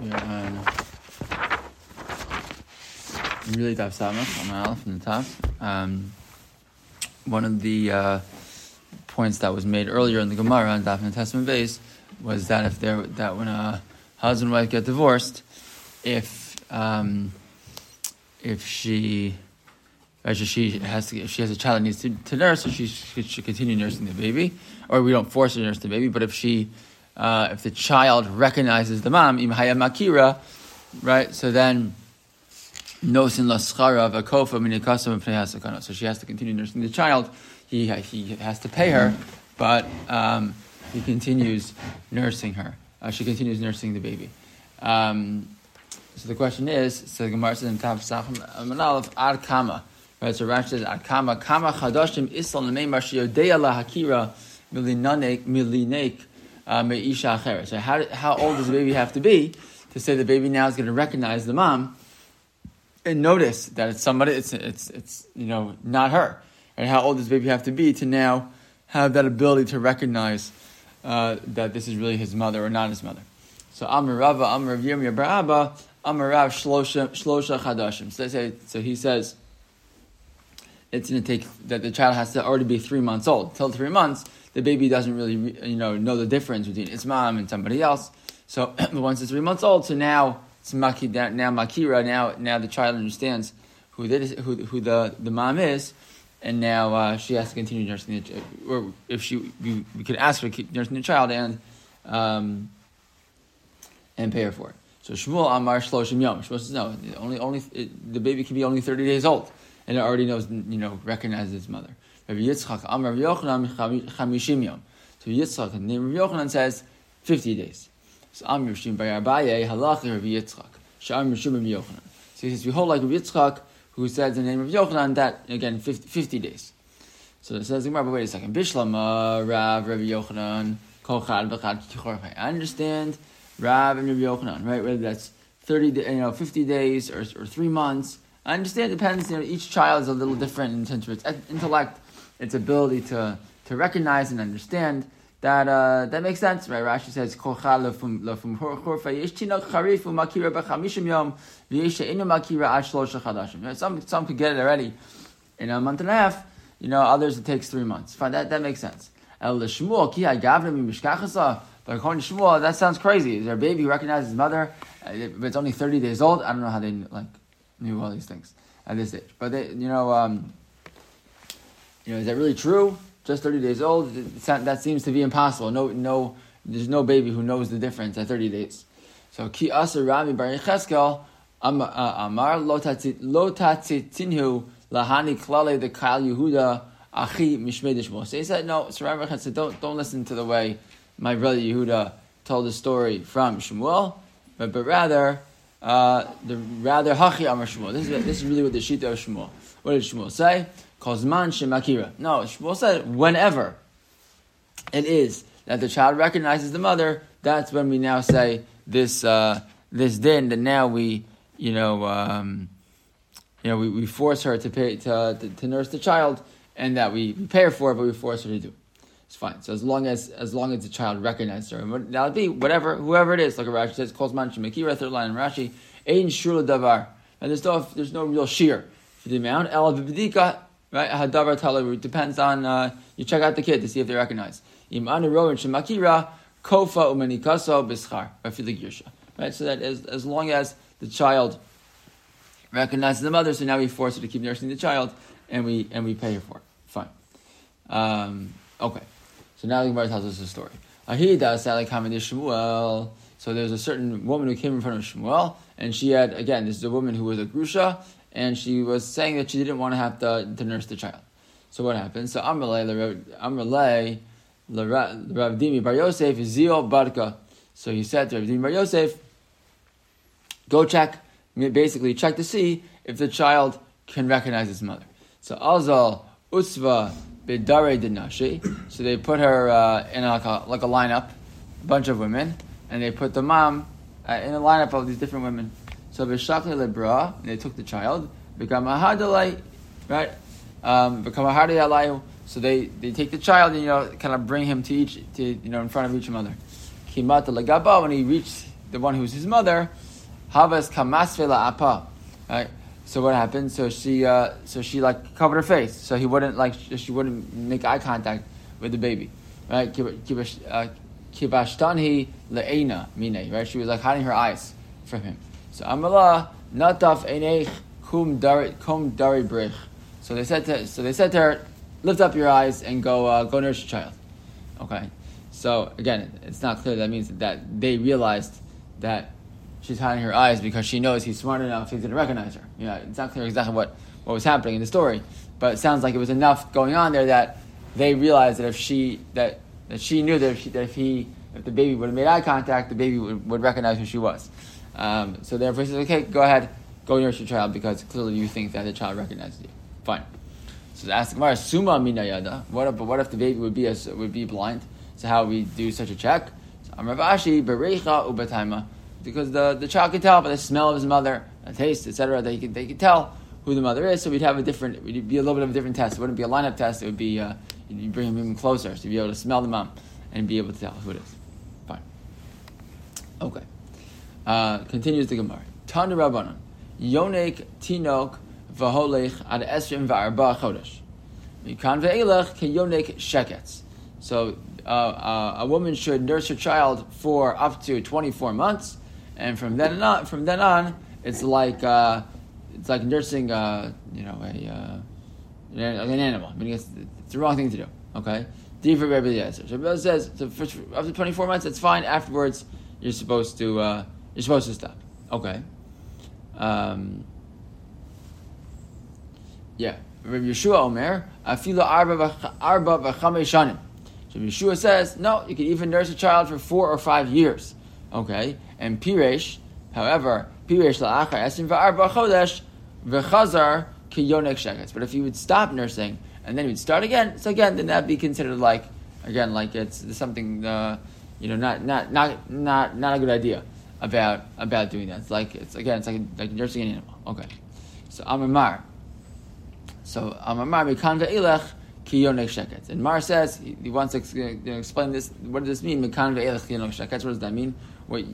We're on really Daf Samach on Aleph from the top. Um, one of the uh, points that was made earlier in the Gemara on Daf and Testament base was that if there that when a husband and wife get divorced, if um, if she Actually, she has to, if she has a child that needs to, to nurse, so she should continue nursing the baby, or we don't force her to nurse the baby. But if she, uh, if the child recognizes the mom, imhaya makira, right? So then, nosin laschara vakofa minikasa So she has to continue nursing the child. He he has to pay her, but um, he continues nursing her. Uh, she continues nursing the baby. Um, so the question is, so the Gemara says in Tav Sachim Amanalef Ad Kama. Right, so Rashi says, "Akama kama Kama chadashim isal nemeimar sheyodea lahakira milinek milinek meisha acheret." So how how old does the baby have to be to say the baby now is going to recognize the mom and notice that it's somebody? It's it's it's you know not her. And how old does the baby have to be to now have that ability to recognize uh, that this is really his mother or not his mother? So Amar Rava, Amar Yirmiyah Barabba, Amar Rav Shlosha Chadashim. So he says it's going to take that the child has to already be three months old. Till three months, the baby doesn't really you know know the difference between its mom and somebody else. So once it's three months old, so now it's maki, now makira. Now now the child understands who this, who who the the mom is, and now uh, she has to continue nursing the or if she we, we could ask her to keep nursing the child and um, and pay her for it. So Shmuel Amar Shloshim Yom. Shmuel says no, only only it, the baby can be only thirty days old and it already knows, you know, recognizes its mother. Rabbi Yitzchak, Amar Yochanan, Chamishim Yom. So Yitzchak, name of Yochanan says 50 days. So Amr Rishim by Abaye, Halach Rabbi Yitzchak. Sham Rishim Rabbi Yochanan. So he says, we hold like Rabbi Yitzchak, who says the name of Yochanan, that, again, 50, 50 days. So it says, but wait a second. Bishlama, Rav, Rabbi Yochanan, Kochad, Bechad, I understand Rav and Rabbi Yochanan, right? Whether that's 30, you know, 50 days or, or three months, I understand it depends, you know, each child is a little different in terms of its intellect, its ability to, to recognize and understand. That uh, that makes sense, right? Rashi says, Some some could get it already in a month and a half. You know, others it takes three months. Fine, that that makes sense. But according to Shmuel, that sounds crazy. Is there a baby who recognizes his mother, uh, but it's only thirty days old? I don't know how they like knew all these things at this age. But they, you know, um, you know, is that really true? Just thirty days old? That seems to be impossible. No, no, there's no baby who knows the difference at thirty days. So ki aser Rami bar Yecheskel uh, amar lo tatzitinhu lahani klale the kal Yehuda achi mishmei So he said, no, so Rami said, don't don't listen to the way my brother Yehuda told the story from Shmuel, but, but rather uh, the rather hachi amar Shmuel. This is this is really what the shita of Shmuel. What did Shmuel say? Kozman shemakira. No, Shmuel said whenever it is that the child recognizes the mother, that's when we now say this uh, this din that now we you know um, you know we, we force her to pay to, to, to nurse the child and that we, we pay her for it, but we force her to do. It's fine. So as long as as long as the child recognizes her, and that'll be whatever whoever it is. Like Rashi says, calls man shemekira third line in Rashi, ein shula davar. And there's no there's no real shear for the amount. El v'bedika right hadavar talav depends on uh, you check out the kid to see if they recognize. Im anu and shemakira kofa umenikaso bischar girsha. Right. So that as as long as the child recognizes the mother, so now we force her to keep nursing the child, and we and we pay her for it. Fine. Um, okay. So now the Gemara tells us a story. Shmuel. So there's a certain woman who came in front of Shmuel, and she had again, this is a woman who was a grusha, and she was saying that she didn't want to have to, to nurse the child. So what happened? So Amrele, Amrele, Rav Dimi Bar Yosef, Zio Barka. So he said to Rav Dimi Bar Yosef, go check, basically check to see if the child can recognize his mother. So Azal Usva Bidare Dinashi. So they put her uh, in like a, like a lineup, a bunch of women, and they put the mom uh, in a lineup of these different women. So Bishakli Lebra, they took the child, become a hadalai, right? Um, become a hadalai. So they, they take the child and you know kind of bring him to each to you know in front of each mother. Kimata Lagaba when he reached the one who's his mother, havas kamasvela apa, right? So what happened? So she, uh, so she like covered her face, so he wouldn't like she wouldn't make eye contact with the baby, right? Kibashtanhi uh, le'ena mine, right? She was like hiding her eyes from him. So Amala nataf einech kum dari kum dari brich. So they said to so they said to her, lift up your eyes and go uh, go nurse your child. Okay. So again, it's not clear. That means that they realized that she's hiding her eyes because she knows he's smart enough, he's going to recognize her. Know, it's not clear exactly what, what was happening in the story, but it sounds like it was enough going on there that they realized that if she that that she knew that if, she, that if he if the baby would have made eye contact, the baby would, would recognize who she was. Um, so therefore, he says, "Okay, go ahead, go nurse your child because clearly you think that the child recognizes you." Fine. So ask Gemara, "Suma minayada." What if, what if the baby would be would be blind? So how we do such a check? Amravashi bereicha ubataima because the, the child can tell by the smell of his mother, the taste, etc. They can they can tell who the mother is. So we'd have a different, we'd be a little bit of a different test. It wouldn't be a lineup test. It would be uh, you'd bring him even closer, so you'd be able to smell the mom and be able to tell who it is. Fine. Okay. Uh, continues the Gemara. Tanu Rabbanon. Yonek tinok v'holech ad esrim v'arba chodesh. Mikan ve'elech ke yonek sheketz. So uh, uh, a woman should nurse her child for up to 24 months and from then on, from then on, it's like uh, it's like nursing, uh, you know, a uh, an animal. I mean, it's, it's, the wrong thing to do. Okay, Diva Rebbe Eliezer. So Rebbe says so for, after twenty four months, it's fine. Afterwards, you're supposed to uh, you're supposed to stop. Okay. Um, yeah, Rabbi Yeshua Omer, Arba Arba Shanim. So Yeshua says, no, you can even nurse a child for four or five years. Okay, and Piresh, however, Piresh la'achar esim v'arba chodesh v'chazar kiyonek sheketz. But if you would stop nursing and then you would start again, so again, then that'd be considered like, again, like it's something, uh, you know, not, not, not, not, not a good idea about, about doing that. It's like, it's again, it's like, like nursing an animal. Okay. So Amar. So Amar mikan ve'ilech kiyonek sheketz. And Mar says, he, he wants to explain this, what does this mean? Mikan ve'ilech kiyonek sheketz. What does that mean? What,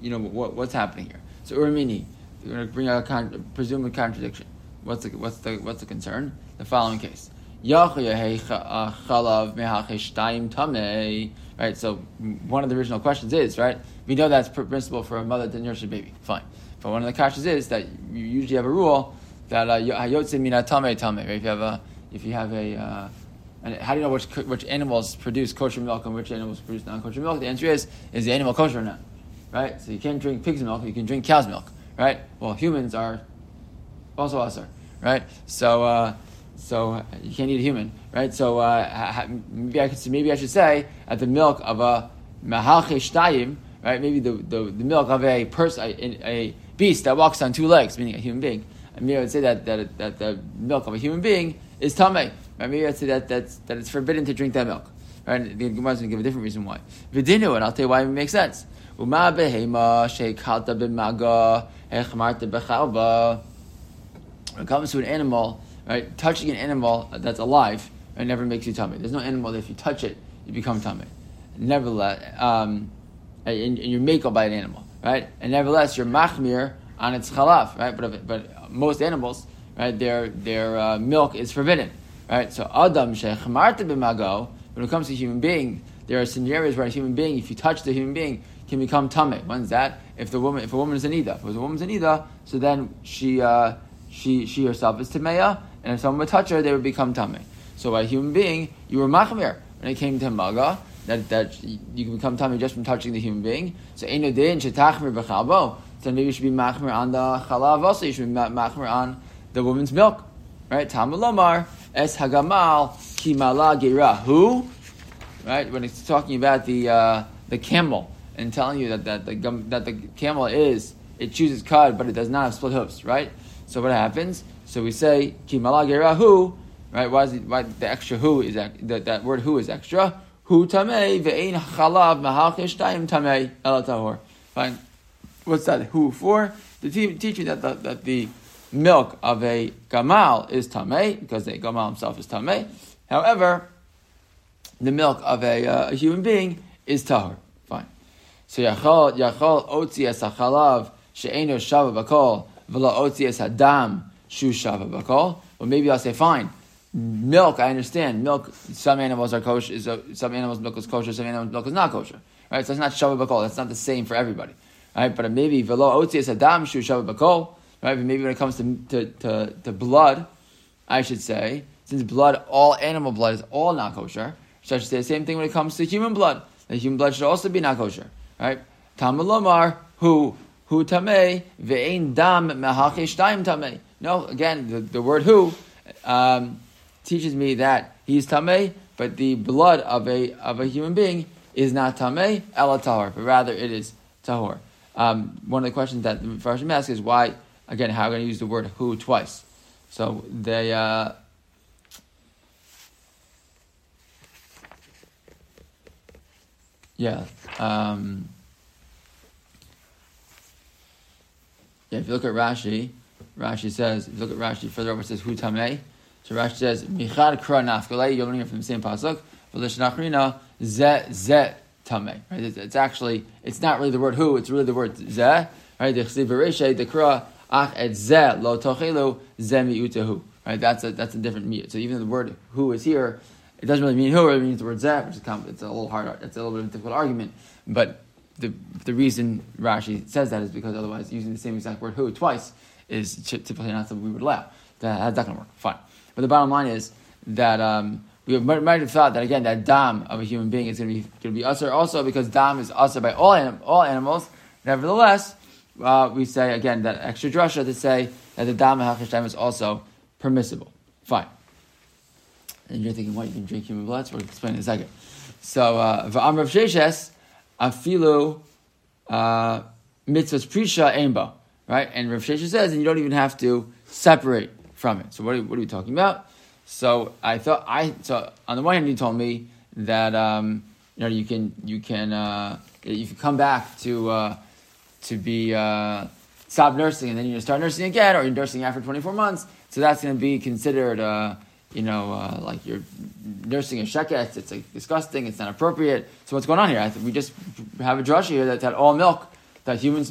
you know, what, what's happening here? So Urimini, we're going to bring out a con- presumed contradiction. What's the, what's, the, what's the concern? The following case. Right, so one of the original questions is, right, we know that's principle for a mother to nurse a baby. Fine. But one of the questions is that you usually have a rule that uh, hayotze mina tame tame. If you have a, if you have a, uh, and how do you know which which animals produce kosher milk and which animals produce non-kosher milk? The answer is: is the animal kosher or not? Right? So you can't drink pig's milk, you can drink cow's milk, right? Well, humans are also asar, right? So, uh, so you can't eat a human, right? So uh, maybe I could maybe I should say at the milk of a mahalche shtayim, right? Maybe the, the, the milk of a person, a, a, beast that walks on two legs, meaning a human being. I maybe I would say that, that, that the milk of a human being is tamei. Right? Maybe I'd say that, that's, that it's forbidden to drink that milk. Right? The Gemara is going to give a different reason why. Vidinu, and I'll tell you why it makes sense. Uma behema shekalta b'maga echmarta bechalva. When it comes to an animal, right, touching an animal that's alive, it never makes you tummy. There's no animal that if you touch it, you become tummy. Nevertheless, um, and, and you're makel by an animal, right? And nevertheless, you're machmir on its chalaf, right? But but most animals, right, their their uh, milk is forbidden, right? So adam shechmarta b'mago. When it comes to human being, there are scenarios where a human being, if you touch the human being, can become tame. When's that? If the woman, if a woman is an ida, if a woman's an ida, so then she, uh, she, she herself is tameya, and if someone would touch her, they would become tame. So by human being, you were machmir when it came to maga. That, that you can become tummy just from touching the human being. So eno din shetachmir b'chalbo. So maybe you should be machmir on the chalav also. You should be machmir on the woman's milk, right? Talmud lomar es hagamal kimala gerahu. Right when it's talking about the uh, the camel and telling you that, that, the, that the camel is, it chooses cud, but it does not have split hooves, right? So what happens? So we say, ki malagerahu, right? Why is it, why the extra who is, that, that word who is extra? Hu tamei ve'ein chalav mahalchish tamei el Fine. What's that who for? To teach you that the, that the milk of a gamal is tamei, because the gamal himself is tamei. However, the milk of a, uh, a human being is tahor. So yachol yachol otzi es hachalav she'eno shava bakol v'la otzi es hadam shu shava bakol. Well, maybe I'll say fine. Milk, I understand. Milk, some animals are kosher. Is uh, some animals' milk is kosher. Some animals' milk is not kosher. Right? So it's not shava bakol. That's not the same for everybody. Right? But maybe v'la otzi es hadam shu shava bakol. Right? But maybe when it comes to, to, to, to blood, I should say, since blood, all animal blood is all not kosher. So I should say the same thing when it comes to human blood. The human blood should also be not kosher. Right? Tamalomar, who, who tamei, ve'ein dam mehachish daim. No, again, the, the word who um, teaches me that he's tamei, but the blood of a, of a human being is not tamei, ela tahor, but rather it is tahor. Um, one of the questions that the Farshim asks is why, again, how are going to use the word who twice? So they, uh, yeah, um, yeah. If you look at Rashi, Rashi says, if you look at Rashi further over, it says hu tamei. So Rashi says michad kra nafkalei. You're learning it from the same pasuk. V'lishnachrina ze ze tamei. Right? It's, it's, actually it's not really the word who. It's really the word ze. Right? The chsiv the kra ach et ze lo tochelu ze miutahu. Right? That's a that's a different mute. So even the word who is here it doesn't really mean who, it means the word zeh, which is it's a little hard, it's a little bit of a difficult argument. But the, the reason Rashi says that is because otherwise using the same exact word who twice is typically not something we would allow. That, that's not going to work. Fine. But the bottom line is that um, we might, might, have thought that again that dam of a human being is going to be going to be usher also because dam is usher by all anim- all animals. Nevertheless, uh, we say again that extra drasha to say that the dam of is also permissible. Fine. And you're thinking, what, you can drink human blood? So we'll explain in a second. So, uh, V'am Rav Sheshes, afilu uh, mitzvahs prisha aimba, right? And Rav Sheshes says, and you don't even have to separate from it. So what are, what are we talking about? So I thought, I, so on the one hand, you told me that, um, you know, you can, you can, uh, you can come back to, uh, to be, uh, stop nursing and then you start nursing again, or you're nursing after 24 months. So that's going to be considered, uh, you know, uh, like you're nursing a sheket, it's like disgusting, it's not appropriate. So what's going on here? We just have a drasha here that, that all milk, that humans,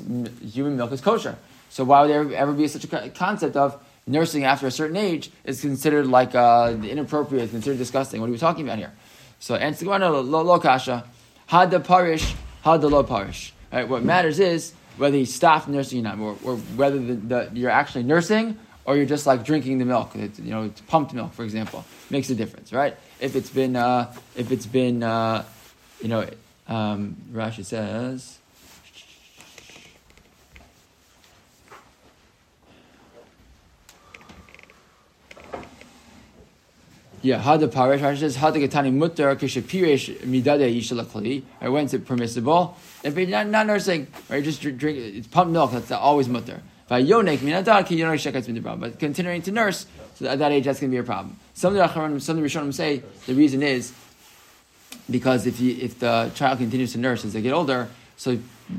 human milk is kosher. So why would there ever be such a concept of nursing after a certain age is considered like uh, inappropriate, considered disgusting? What are we talking about here? So answer the lo kasha, had the parish, had the lo parish. Right, what matters is whether you stop nursing or not, or, or whether the, the, you're actually nursing or you're just like drinking the milk. It's, you know, it's pumped milk, for example, makes a difference, right? If it's been, uh, if it's been, uh, you know, um, Rashi says. Yeah, hada parish. Rashi says hada getani mutter kishapiresh midade yishalakli. I went to permissible. If you're not, not nursing, right, just drink, drink it's pumped milk. That's always mutter. But continuing to nurse, so at that age, that's going to be a problem. Some of the some of the Rishonim say the reason is because if you, if the child continues to nurse as they get older, so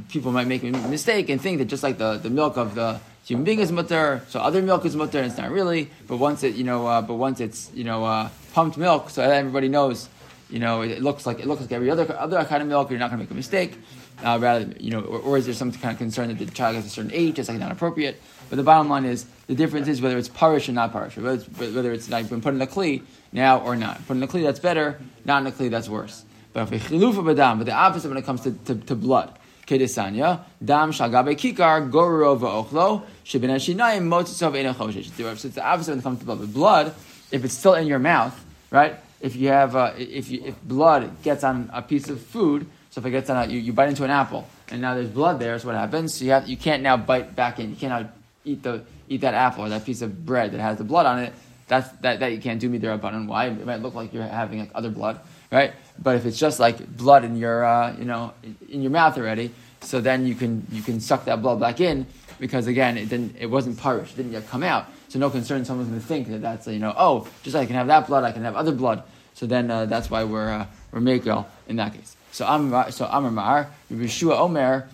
people might make a mistake and think that just like the, the milk of the human being is mutter, so other milk is mutter, and it's not really. But once it, you know, uh, but once it's, you know, uh, pumped milk, so everybody knows, you know, it looks like it looks like every other other kind of milk. You're not going to make a mistake. Uh, rather, you know, or, or, is there some kind of concern that the child has a certain age, it's like not appropriate? But the bottom line is the difference is whether it's parish or not parish, whether it's, whether it's like been put in a kli now or not. Put in a kli that's better, not in a kli that's worse. But if badam, but the opposite when it comes to, to, to blood. Kedesanya, dam shagabe kikar goruro va'ochlo shebin shinayim motzisov enachoshesh. So it's the opposite when it comes to blood. But blood, if it's still in your mouth, right? If you have, uh, if you, if blood gets on a piece of food, so if it gets on you, you bite into an apple and now there's blood there, so what happens? So you have, you can't now bite back in. You cannot eat the eat that apple or that piece of bread that has the blood on it. That's that, that you can't do me there abundant. Why? It might look like you're having like other blood, right? But if it's just like blood in your uh, you know in your mouth already, so then you can you can suck that blood back in because again it didn't it wasn't parish, it didn't yet come out. So no concern someone's going to think that that's you know oh just like I can have that blood, I can have other blood. So then uh, that's why we're uh, we're makel in that case. So Amar, so Amar Mar, Yeshua Omer,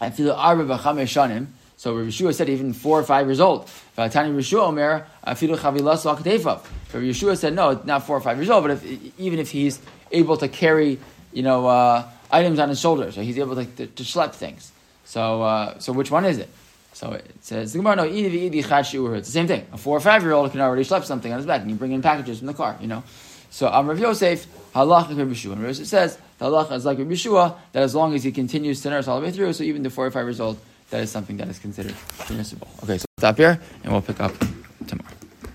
I feel Arba B'Chamesh Shanim. So Rabbi Yeshua said even four or five years old. Tani Yeshua Omer, I feel Chavilas Akatefav. Rabbi Yeshua said no, not four or five years old, but if, even if he's able to carry, you know, uh, items on his shoulders, so he's able to, to, to schlep things. So, uh, so which one is it? So it says the Gemara, no, it's the same thing. A four or five year old can already schlep something on his back, and you bring in packages from the car, you know. So Am Rav Yosef, halach Rabbi Yeshua. And Yosef says the halach is like Rabbi Yeshua that as long as he continues to nurse all the way through, so even the four or five years old, that is something that is considered permissible. Okay, so stop here, and we'll pick up